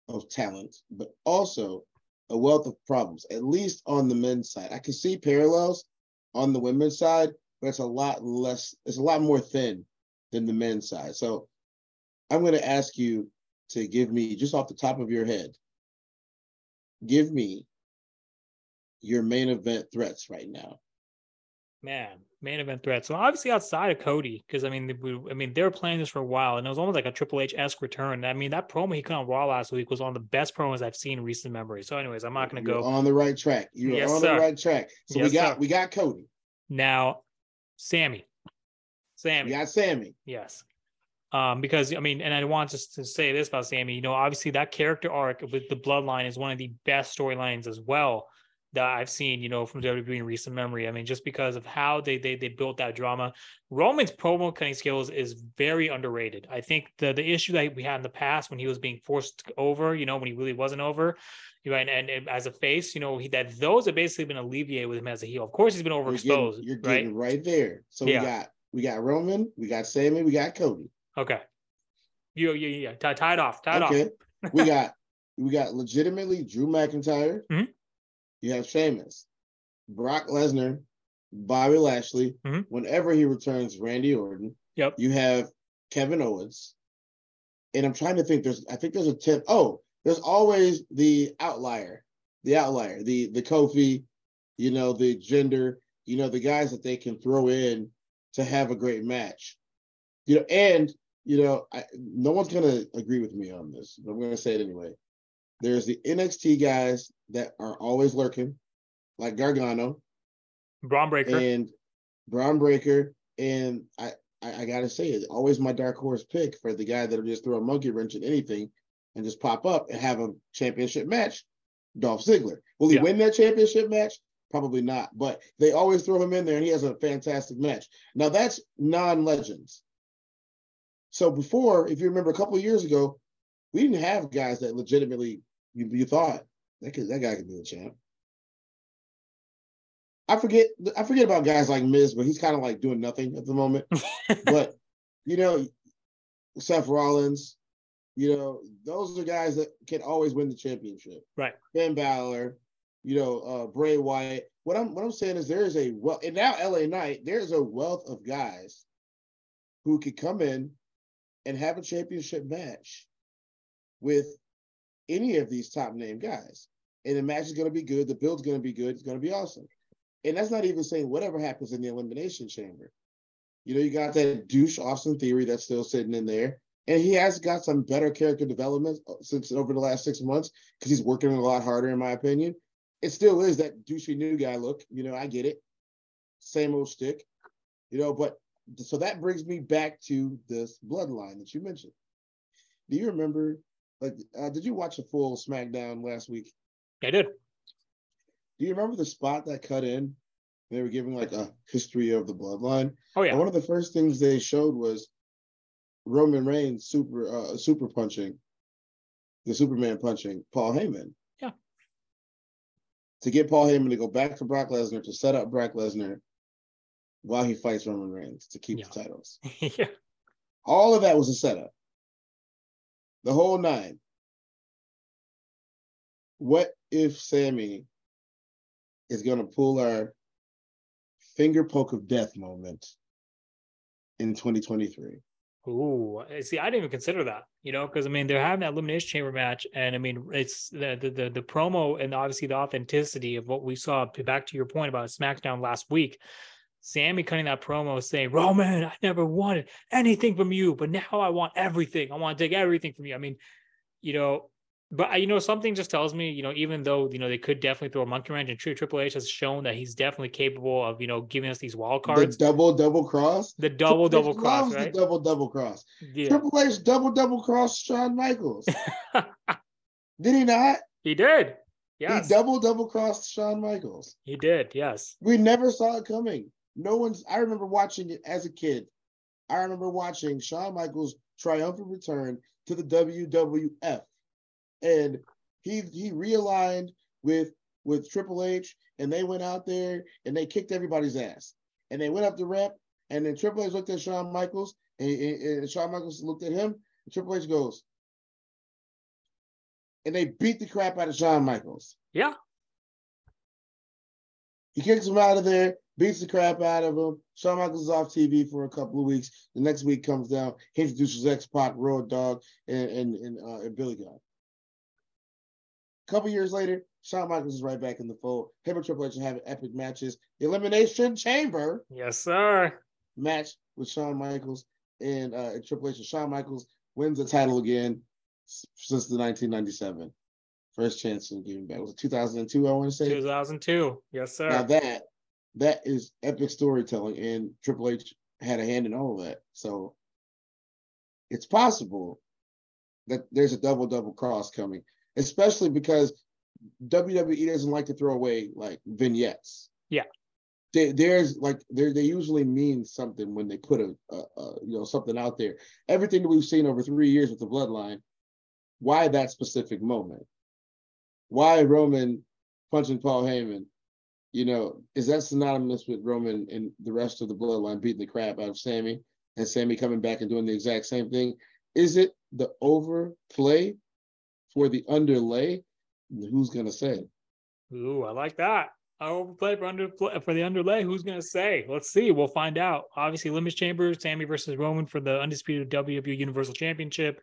of talent, but also a wealth of problems, at least on the men's side. I can see parallels on the women's side, but it's a lot less, it's a lot more thin than the men's side. So I'm going to ask you to give me, just off the top of your head, give me your main event threats right now. Man, main event threats. So obviously outside of Cody, because I mean, we, I mean, they were playing this for a while, and it was almost like a Triple H esque return. I mean, that promo he cut on Raw last week was one of the best promos I've seen in recent memory. So, anyways, I'm not going to go on the right track. You're yes, on sir. the right track. So yes, we got sir. we got Cody. Now, Sami, Sami, We got Sami. Yes. Um, because I mean, and I want to, to say this about Sami. you know, obviously that character arc with the bloodline is one of the best storylines as well that I've seen, you know, from WWE in recent memory. I mean, just because of how they they they built that drama. Roman's promo cutting skills is very underrated. I think the the issue that we had in the past when he was being forced over, you know, when he really wasn't over, right? And, and, as a face, you know, he that those have basically been alleviated with him as a heel. Of course, he's been overexposed. You're getting, you're getting right? right there. So yeah. we got we got Roman, we got Sami, we got Cody. Okay. You, yeah, yeah, tie, tie it off, tie it okay. off. we got we got legitimately Drew McIntyre. Mhm. You have Sheamus, Brock Lesnar, Bobby Lashley. Mhm. Whenever he returns, Randy Orton. Yep. You have Kevin Owens. And I'm trying to think. There's I think there's a tip. Oh, there's always the outlier, the outlier, the the Kofi, you know, the gender, you know, the guys that they can throw in to have a great match. You know, and you know, I, no one's gonna agree with me on this, but I'm gonna say it anyway. There's the NXT guys that are always lurking, like Gargano Bron Breakker. and Bron Breakker, and I, I, I gotta say it's always my dark horse pick for the guy that'll just throw a monkey wrench at anything and just pop up and have a championship match. Dolph Ziggler. Will he Yeah. win that championship match? Probably not, but they always throw him in there and he has a fantastic match. Now that's non-legends. So before, if you remember a couple of years ago, we didn't have guys that legitimately you, you thought that could, that guy could be the champ. I forget I forget about guys like Miz, but he's kind of like doing nothing at the moment. but you know, Seth Rollins, you know, those are guys that can always win the championship. Right. Finn Balor, you know, uh, Bray Wyatt. What I'm what I'm saying is there is a well, and now LA Knight, there's a wealth of guys who could come in and have a championship match with any of these top name guys. And the match is going to be good. The build's going to be good. It's going to be awesome. And that's not even saying whatever happens in the elimination chamber. You know, you got that douche Austin theory that's still sitting in there. And he has got some better character development uh, since over the last six months because he's working a lot harder, in my opinion. It still is that douchey new guy look. You know, I get it. Same old stick. You know, but so that brings me back to this bloodline that you mentioned. Do you remember? Like, uh, did you watch the full SmackDown last week? I did. Do you remember the spot that cut in? They were giving like a history of the bloodline. Oh yeah. And one of the first things they showed was Roman Reigns super uh, super punching the Superman punching Paul Heyman. Yeah. To get Paul Heyman to go back to Brock Lesnar to set up Brock Lesnar while he fights Roman Reigns to keep Yeah. the titles. yeah. All of that was a setup. The whole nine. What if Sami is going to pull our finger poke of death moment in 2023? Ooh, I- see, I didn't even consider that, you know, because I mean they're having that elimination chamber match, and I mean it's the, the the the promo and obviously the authenticity of what we saw. Back to your point about SmackDown last week, Sami cutting that promo saying, "Roman, I never wanted anything from you, but now I want everything. I want to take everything from you." I mean, you know, but you know something just tells me, you know, even though you know they could definitely throw a monkey wrench, and Tri- Triple H has shown that he's definitely capable of you know giving us these wild cards, The double double cross. the double Triple double H cross, loves right? The double double cross. Yeah, Triple H double double cross Shawn Michaels. Did he not? he did. Yes. He double double crossed Shawn Michaels. He did, yes. We never saw it coming. No one's. I remember watching it as a kid. I remember watching Shawn Michaels' triumphant return to the WWF, and he he realigned with with Triple H, and they went out there and they kicked everybody's ass. And they went up the ramp, and then Triple H looked at Shawn Michaels, and, and, and Shawn Michaels looked at him. And Triple H goes, and they beat the crap out of Shawn Michaels. Yeah. He kicks him out of there, beats the crap out of him. Shawn Michaels is off TV for a couple of weeks. The next week comes down, he introduces X Pac, Road Dog, and and and, uh, and Billy Gunn. A couple years later, Shawn Michaels is right back in the fold. Him and Triple H having epic matches. Elimination Chamber Yes, sir. match with Shawn Michaels and, uh, and Triple H. And Shawn Michaels wins the title again since the 1997. First chance in giving back. Was it 2002? I want to say. 2002. Yes, sir. Now that that is epic storytelling, and Triple H had a hand in all of that. So it's possible that there's a double double cross coming, especially because WWE doesn't like to throw away like vignettes. Yeah. There- there's like there they usually mean something when they put a, a, a you know something out there. Everything that we've seen over three years with the Bloodline, why that specific moment? Why Roman punching Paul Heyman? You know, is that synonymous with Roman and the rest of the bloodline beating the crap out of Sami and Sami coming back and doing the exact same thing? Is it the overplay for the underlay, who's gonna say? Ooh, I like that. I overplay for under for the underlay. Who's gonna say? Let's see. We'll find out. Obviously, Elimination Chamber, Sami versus Roman for the undisputed WWE Universal Championship.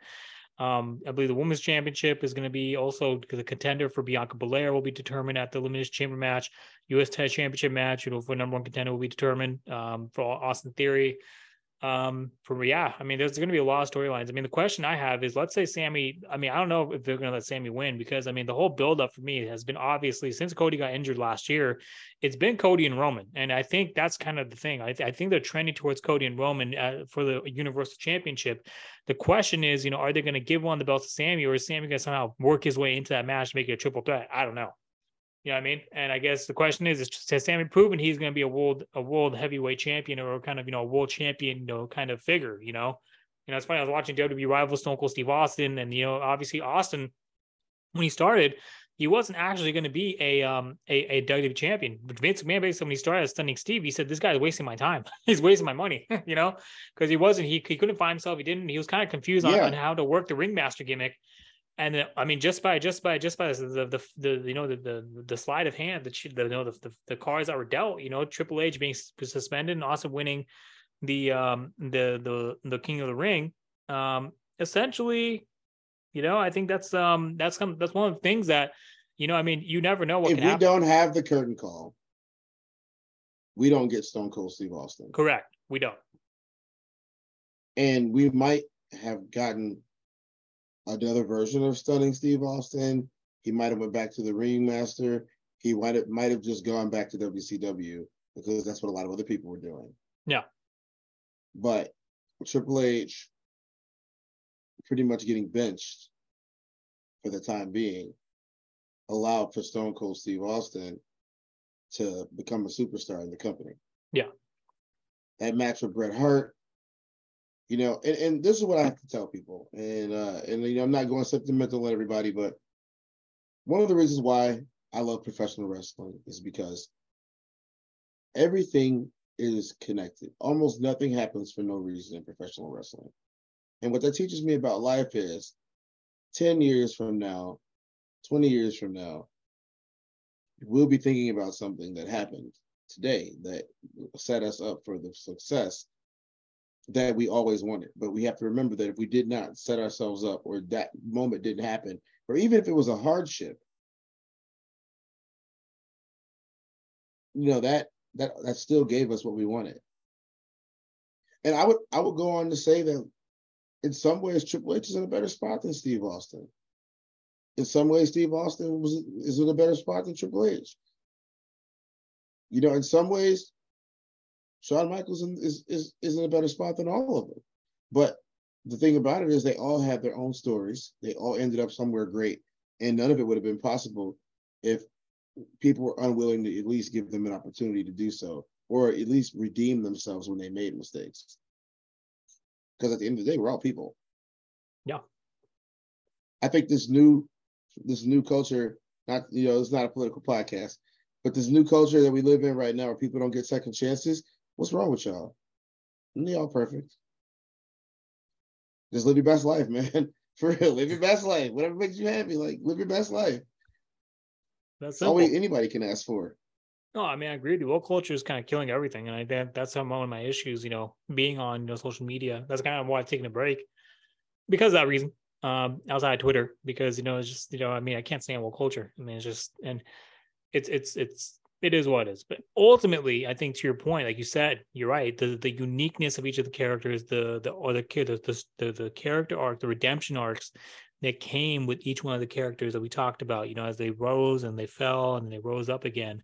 Um, I believe the women's championship is going to be also the contender for Bianca Belair will be determined at the Elimination Chamber match. U.S. Test Championship match, you know, for number one contender will be determined um, for Austin Theory um for yeah i mean there's going to be a lot of storylines. I mean the question i have is let's say Sami. i mean i don't know if they're going to let Sami win because i mean the whole buildup for me has been obviously since cody got injured last year it's been cody and roman. And i think that's kind of the thing. I, th- I think they're trending towards cody and roman uh, for the universal championship. The question is you know are they going to give one the belt to Sami, or is sami going to somehow work his way into that match make it a triple threat? I don't know you know what I mean? And I guess the question is, is has Sami proven he's going to be a world a world heavyweight champion or kind of you know a world champion you know kind of figure? You know, you know it's funny. I was watching WWE rival Stone Cold Steve Austin, and you know obviously Austin when he started, he wasn't actually going to be a um a, a WWE champion. But Vince McMahon basically when he started stunning Steve, he said this guy's wasting my time. He's wasting my money, you know, because he wasn't he he couldn't find himself. He didn't. He was kind of confused yeah. on, on how to work the ringmaster gimmick and then, I mean, just by just by just by the the, the you know the, the the sleight of hand, the the you know the, the, the cards that were dealt, you know, Triple H being suspended and also winning the um the the the King of the Ring, um, essentially, you know, I think that's um that's some that's one of the things that you know, I mean, you never know what. If we happen. don't have the curtain call, we don't get Stone Cold Steve Austin. Correct, we don't. And we might have gotten another version of stunning Steve Austin. He might have went back to the ringmaster. He might have might have just gone back to WCW because that's what a lot of other people were doing. Yeah. But Triple H pretty much getting benched for the time being allowed for Stone Cold Steve Austin to become a superstar in the company. Yeah. That match with Bret Hart you know, and, and this is what I have to tell people, and uh, and you know, I'm not going sentimental on everybody, but one of the reasons why I love professional wrestling is because everything is connected. Almost nothing happens for no reason in professional wrestling. And what that teaches me about life is 10 years from now, 20 years from now, we'll be thinking about something that happened today that set us up for the success that we always wanted. But we have to remember that if we did not set ourselves up or that moment didn't happen, or even if it was a hardship, you know, that that that still gave us what we wanted. And I would I would go on to say that in some ways Triple H is in a better spot than Steve Austin. In some ways, Steve Austin was is in a better spot than Triple H. You know, in some ways, Shawn Michaels is, is, is in a better spot than all of them. But the thing about it is they all have their own stories. They all ended up somewhere great. And none of it would have been possible if people were unwilling to at least give them an opportunity to do so, or at least redeem themselves when they made mistakes. Because at the end of the day, we're all people. Yeah. I think this new this new culture, not you know, it's not a political podcast, but this new culture that we live in right now where people don't get second chances, What's wrong with y'all? you all perfect. Just live your best life, man. For real, live your best life. Whatever makes you happy, like live your best life. That's all anybody can ask for. No, I mean I agree with you. Woke culture is kind of killing everything, and I think that's some one of my issues. You know, being on you know social media. That's kind of why I've taken a break because of that reason. Um, outside of Twitter, because you know it's just you know I mean I can't stand woke culture. I mean it's just and it's it's it's it is what it is. But ultimately, I think to your point, like you said, you're right. The the uniqueness of each of the characters, the the or the the the, the character arc, the redemption arcs that came with each one of the characters that we talked about. You know, as they rose and they fell and they rose up again.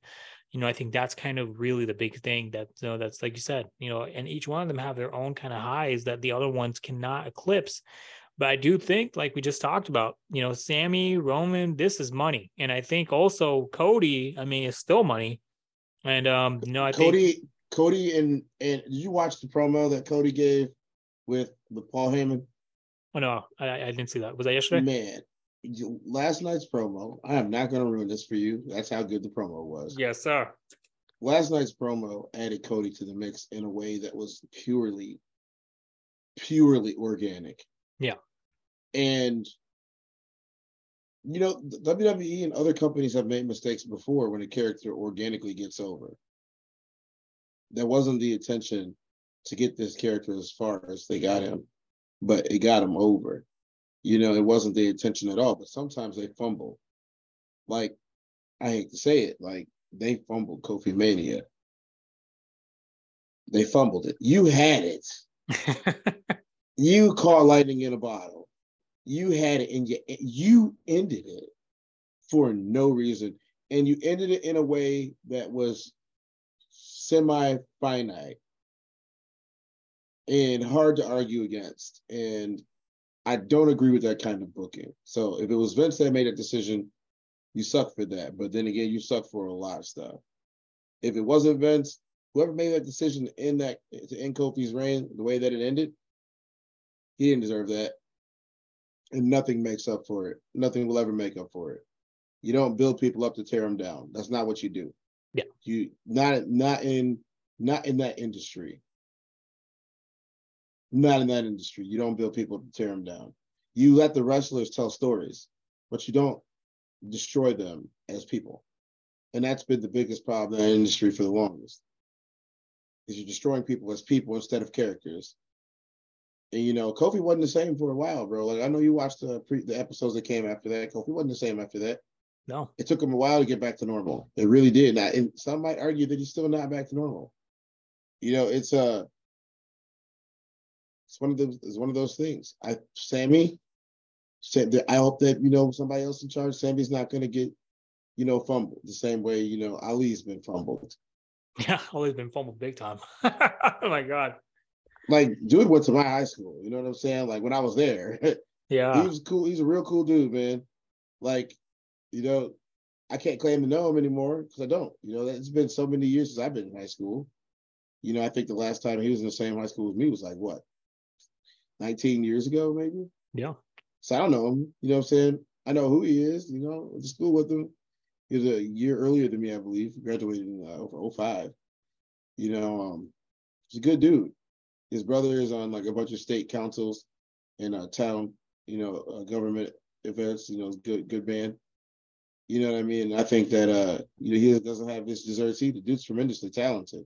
You know, I think that's kind of really the big thing that you know that's like you said. You know, and each one of them have their own kind of highs that the other ones cannot eclipse. But I do think, like we just talked about, you know, Sami, Roman, this is money. And I think also Cody, I mean, it's still money. And um, you know, I Cody, think Cody and and did you watch the promo that Cody gave with with Paul Heyman? Oh no, I, I didn't see that. Was that yesterday? Man, last night's promo. I am not going to ruin this for you. That's how good the promo was. Yes, sir. Last night's promo added Cody to the mix in a way that was purely, purely organic. Yeah. And You know, WWE and other companies have made mistakes before when a character organically gets over. That wasn't the intention to get this character as far as they got him, but it got him over. You know, it wasn't the intention at all, but sometimes they fumble. Like, I hate to say it, like they fumbled Kofi Mania. They fumbled it. You had it. you caught lightning in a bottle. You had it and you, you ended it for no reason. And you ended it in a way that was semi-finite and hard to argue against. And I don't agree with that kind of booking. So if it was Vince that made that decision, you suck for that. But then again, you suck for a lot of stuff. If it wasn't Vince, whoever made that decision to end that to end Kofi's reign the way that it ended, he didn't deserve that. And nothing makes up for it. Nothing will ever make up for it. You don't build people up to tear them down. That's not what you do. Yeah. You not not in not in that industry. Not in that industry. You don't build people to tear them down. You let the wrestlers tell stories, but you don't destroy them as people. And that's been the biggest problem in the industry for the longest. Is you're destroying people as people instead of characters. And you know, Kofi wasn't the same for a while, bro. Like I know you watched the pre the episodes that came after that. Kofi wasn't the same after that. No. It took him a while to get back to normal. It really did. Now, and some might argue that he's still not back to normal. You know, it's uh it's one of those it's one of those things. I that I hope that you know somebody else in charge. Sami's not gonna get, you know, fumbled the same way, you know, Ali's been fumbled. Yeah, Ali's been fumbled big time. oh my god like dude went to my high school. You know what I'm saying? Like when I was there. Yeah. he was cool. He's a real cool dude, man. Like, you know, I can't claim to know him anymore because I don't. You know, it's been so many years since I've been in high school. You know, I think the last time he was in the same high school as me was like what, 19 years ago, maybe? Yeah. So I don't know him. You know what I'm saying? I know who he is, you know, went to school with him. He was a year earlier than me, I believe. Graduated in uh, 05. You know, um, he's a good dude his brother is on like a bunch of state councils and uh, town, you know, uh, government events. You know, good good man. You know what I mean? I think that uh, you know, he doesn't have his desserts either. Dude's tremendously talented,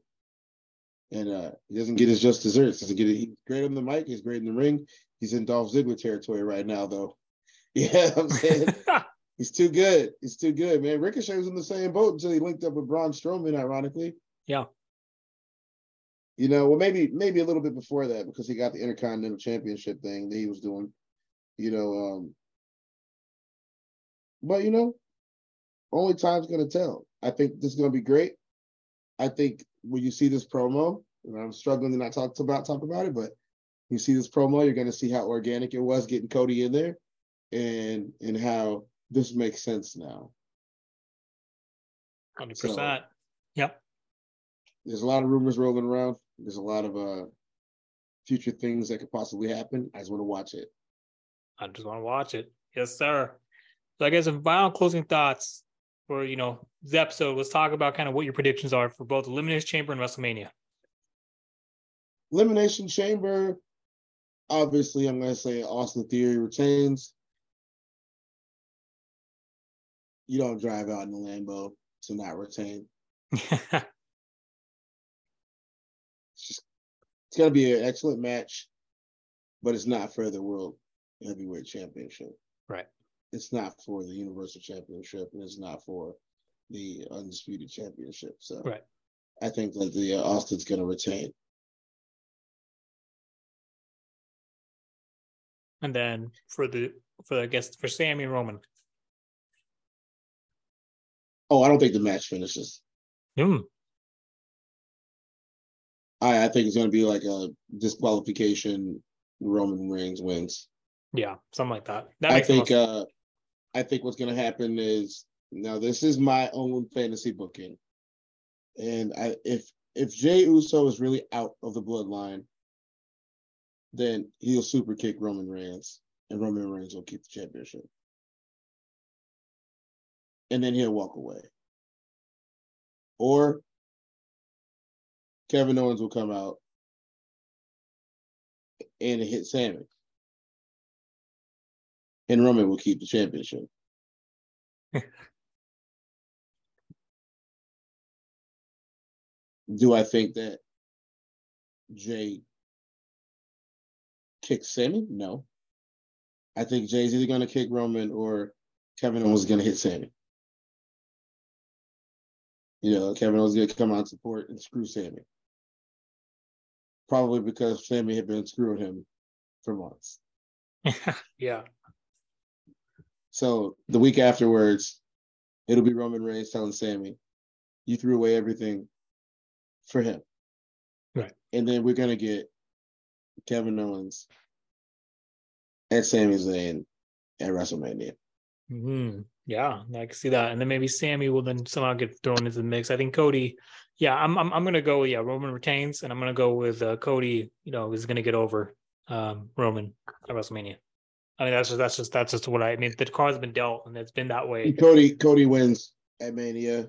and uh, he doesn't get his just desserts. Doesn't get it. He's great on the mic. He's great in the ring. He's in Dolph Ziggler territory right now, though. Yeah, I'm saying he's too good. He's too good, man. Ricochet was in the same boat until he linked up with Braun Strowman, ironically. Yeah. You know, well, maybe maybe a little bit before that because he got the Intercontinental Championship thing that he was doing. You know, um, but you know, only time's gonna tell. I think this is gonna be great. I think when you see this promo, and I'm struggling to not talk about talk about it, but you see this promo, you're gonna see how organic it was getting Cody in there, and and how this makes sense now. Hundred so, percent. Yep there's a lot of rumors rolling around. There's a lot of uh future things that could possibly happen. I just want to watch it. I just want to watch it. Yes, sir. So I guess some final closing thoughts for you know this episode. Let's talk about kind of what your predictions are for both Elimination Chamber and WrestleMania. Elimination Chamber. Obviously, I'm going to say Austin Theory retains. You don't drive out in the Lambo to not retain. It's going to be an excellent match, but it's not for the World Heavyweight Championship. Right. It's not for the Universal Championship, and it's not for the Undisputed Championship. So right. I think that the uh, Austin's going to retain. And then for the for I guess for Sami Roman. Oh, I don't think the match finishes. Hmm. I, I think it's going to be like a disqualification. Roman Reigns wins. Yeah, something like that. that I think. Uh, I think what's going to happen is now this is my own fantasy booking, and I if if Jey Uso is really out of the bloodline, then he'll super kick Roman Reigns, and Roman Reigns will keep the championship, and then he'll walk away. Or Kevin Owens will come out and hit Sami. And Roman will keep the championship. Do I think that Jey kicks Sami? No. I think Jey's either going to kick Roman or Kevin Owens is going to hit Sami. You know, Kevin Owens is going to come out and support and screw Sami. Probably because Sami had been screwing him for months. yeah. So the week afterwards, it'll be Roman Reigns telling Sami, you threw away everything for him. Right. And then we're gonna get Kevin Owens and Sami Zayn at WrestleMania. Mm-hmm. Yeah, I can see that. And then maybe Sami will then somehow get thrown into the mix. I think Cody, yeah, I'm I'm, I'm gonna go. Yeah, Roman retains, and I'm gonna go with uh, Cody. You know, is gonna get over um, Roman at WrestleMania. I mean, that's just that's just that's just what I, I mean. The card's been dealt, and it's been that way. Cody Cody wins at Mania.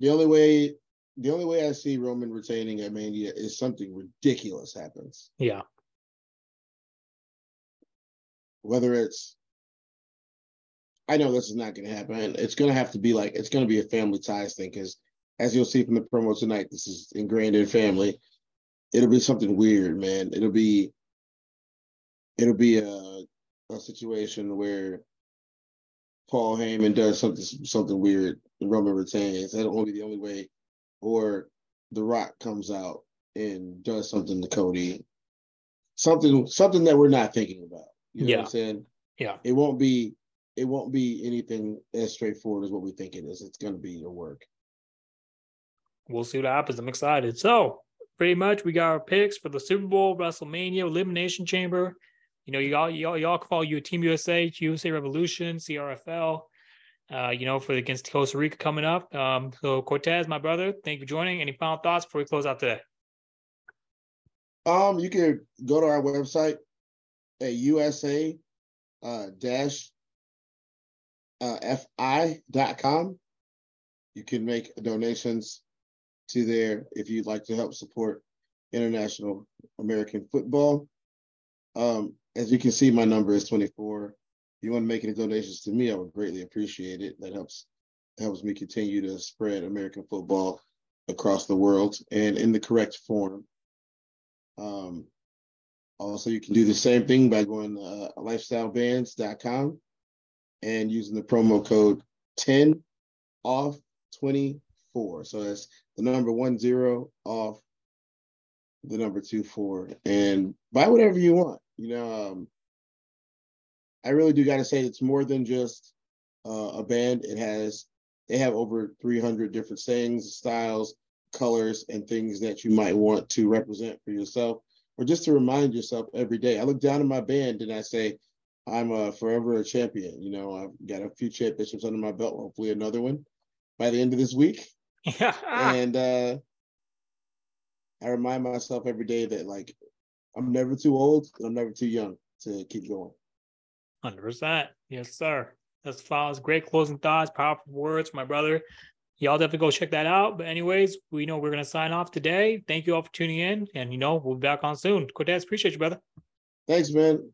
The only way the only way I see Roman retaining at Mania is something ridiculous happens. Yeah. Whether it's I know this is not going to happen. It's going to have to be like it's going to be a family ties thing because, as you'll see from the promo tonight, this is ingrained in family. It'll be something weird, man. It'll be it'll be a a situation where Paul Heyman does something something weird and Roman retains. That'll only be the only way. Or The Rock comes out and does something to Cody. Something something that we're not thinking about. You know yeah. what I'm saying? Yeah. It won't be it won't be anything as straightforward as what we think it is. It's gonna be a work. We'll see what happens. I'm excited. So pretty much we got our picks for the Super Bowl, WrestleMania, Elimination Chamber, you know, y'all, y'all, y'all can follow you Team USA, USA Revolution, CRFL. Uh, you know, for against Costa Rica coming up. Um, so Cortez, my brother, thank you for joining. Any final thoughts before we close out today? Um, you can go to our website at USA uh, dash uh, fi.com. You can make donations to there if you'd like to help support international American football. Um, as you can see, my number is 24. If you want to make any donations to me, I would greatly appreciate it. That helps helps me continue to spread American football across the world and in the correct form. Um, also, you can do the same thing by going to uh, lifestylebands.com and using the promo code 10 off 24. So that's the number one zero off the number two four and buy whatever you want. You know, um, I really do got to say it's more than just uh, a band. It has they have over 300 different sayings, styles, colors, and things that you might want to represent for yourself, or just to remind yourself every day. I look down at my band and I say, I'm a forever a champion. You know, I've got a few championships under my belt. Hopefully, another one by the end of this week. And uh, I remind myself every day that like I'm never too old and I'm never too young to keep going. Hundred percent, yes, sir. That's follows great closing thoughts, powerful words, my brother. Y'all definitely go check that out. But anyways, we know we're gonna sign off today. Thank you all for tuning in, and you know we'll be back on soon. Cortez, appreciate you, brother. Thanks, man.